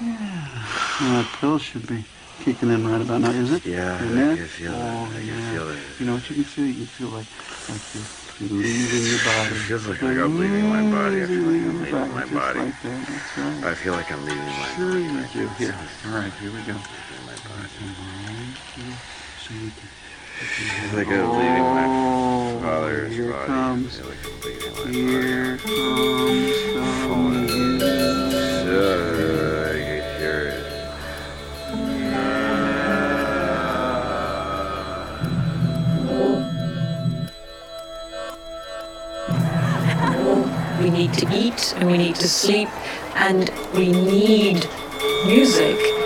Well, that pill should be kicking in right about now, is it? Yeah, Isn't I it? can feel it. Oh, I can yeah. feel it. You know what you can feel? You can feel like, like you're, you're leaving your body. It feels like I'm leaving my body. I feel like I'm Leaving your my body. like that. That's right. I feel like I'm leaving my Sure body. you do. Here. All right, here we go. My body. So you can. Like I'm leaving my Oh, father's here body. comes. Like leaving my Here comes Falling We need to eat and we need to sleep and we need music.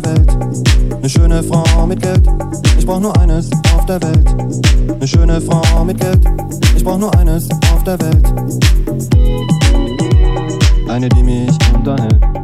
der Welt. Eine schöne Frau mit Geld. Ich brauch nur eines auf der Welt. Eine schöne Frau mit Geld. Ich brauch nur eines auf der Welt. Eine, die mich unterhält.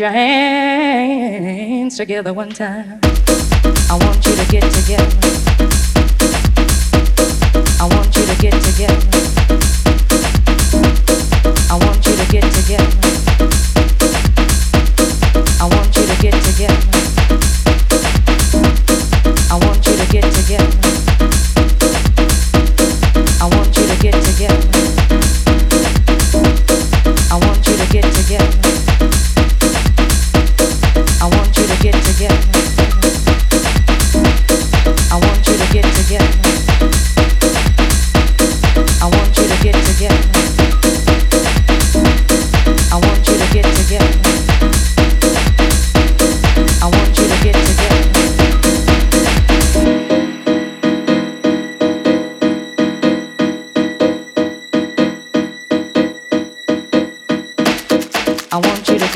Your hands together one time. I want you to get together. I want you to get together. I want you to get together.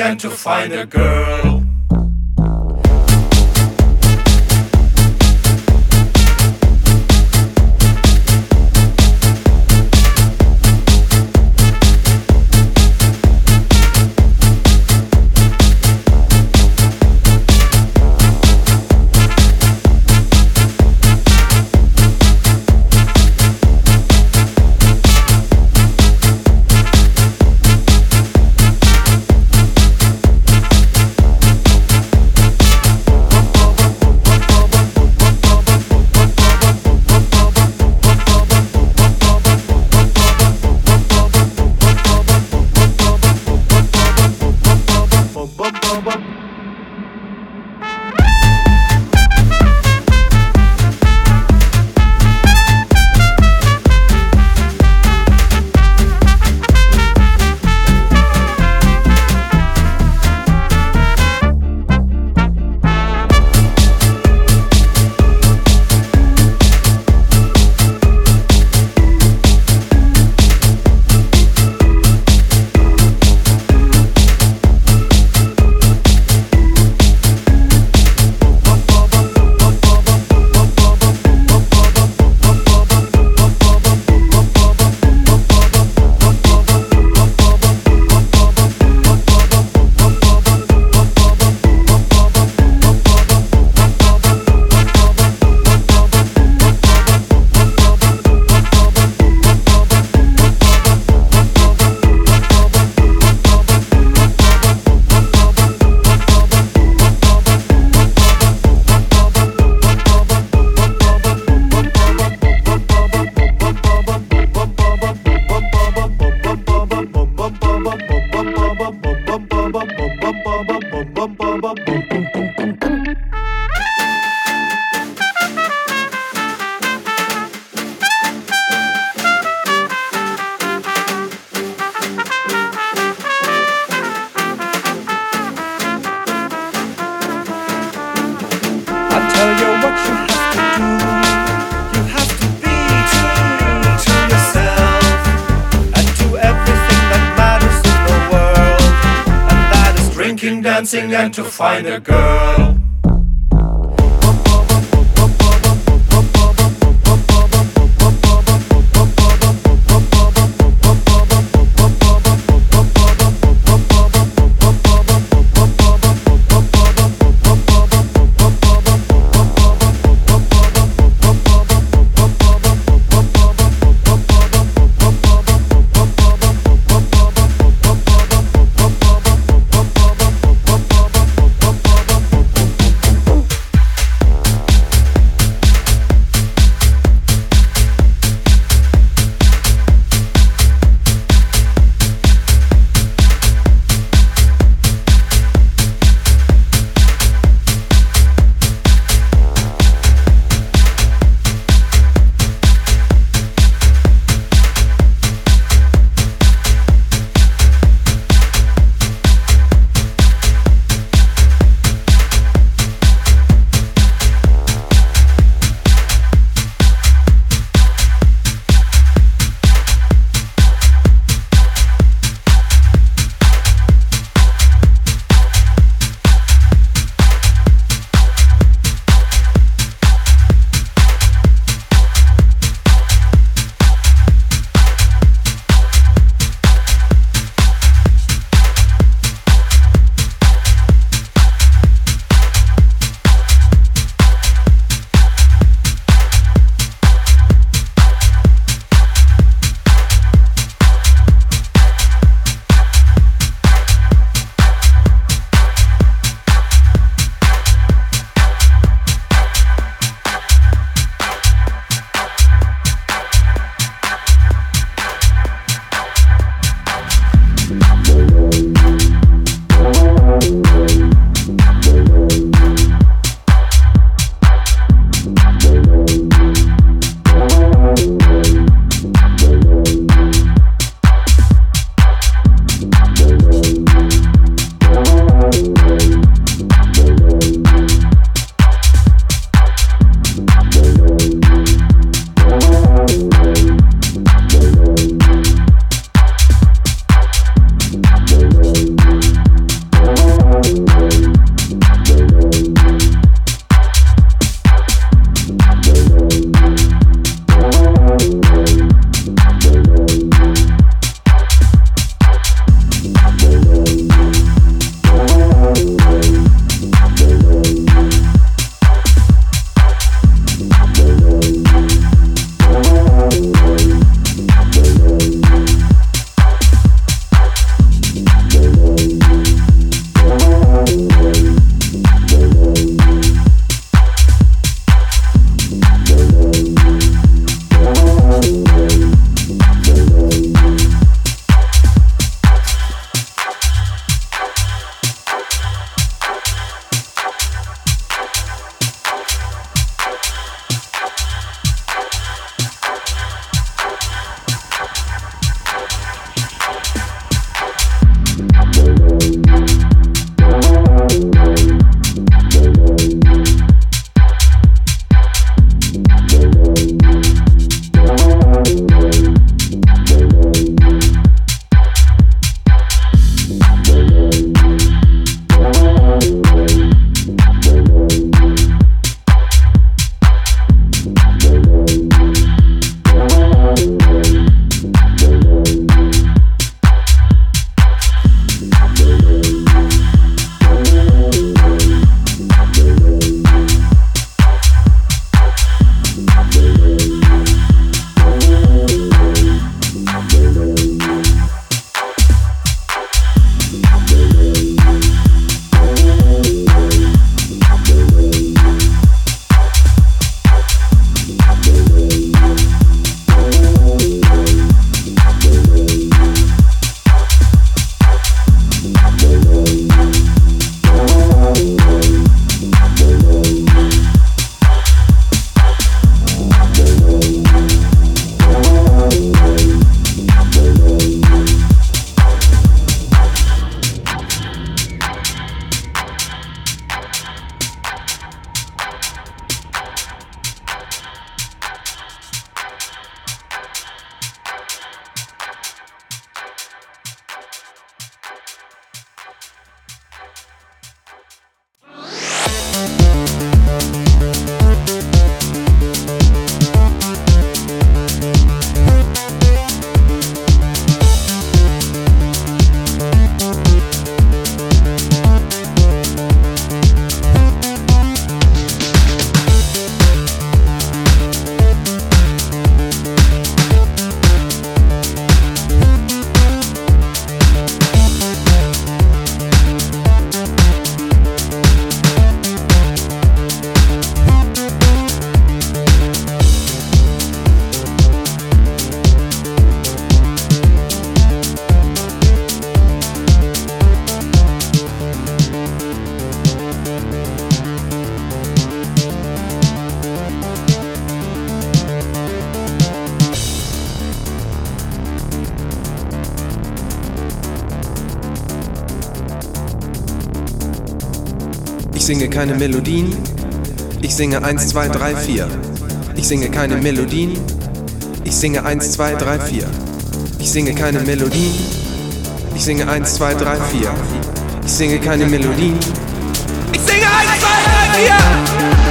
And to find a girl. And to find a girl. keine Melodien. Ich singe 1, 2, 3, 4. Ich singe keine Melodien. Ich singe 1, 2, 3, 4. Ich singe keine Melodien. Ich singe 1, 2, 3, 4. Ich singe keine Melodien. Ich singe 1, 2, 3, 4.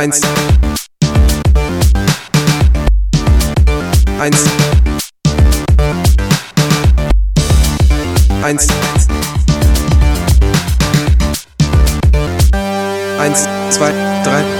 eins. Eins. Eins. Eins zwei drei.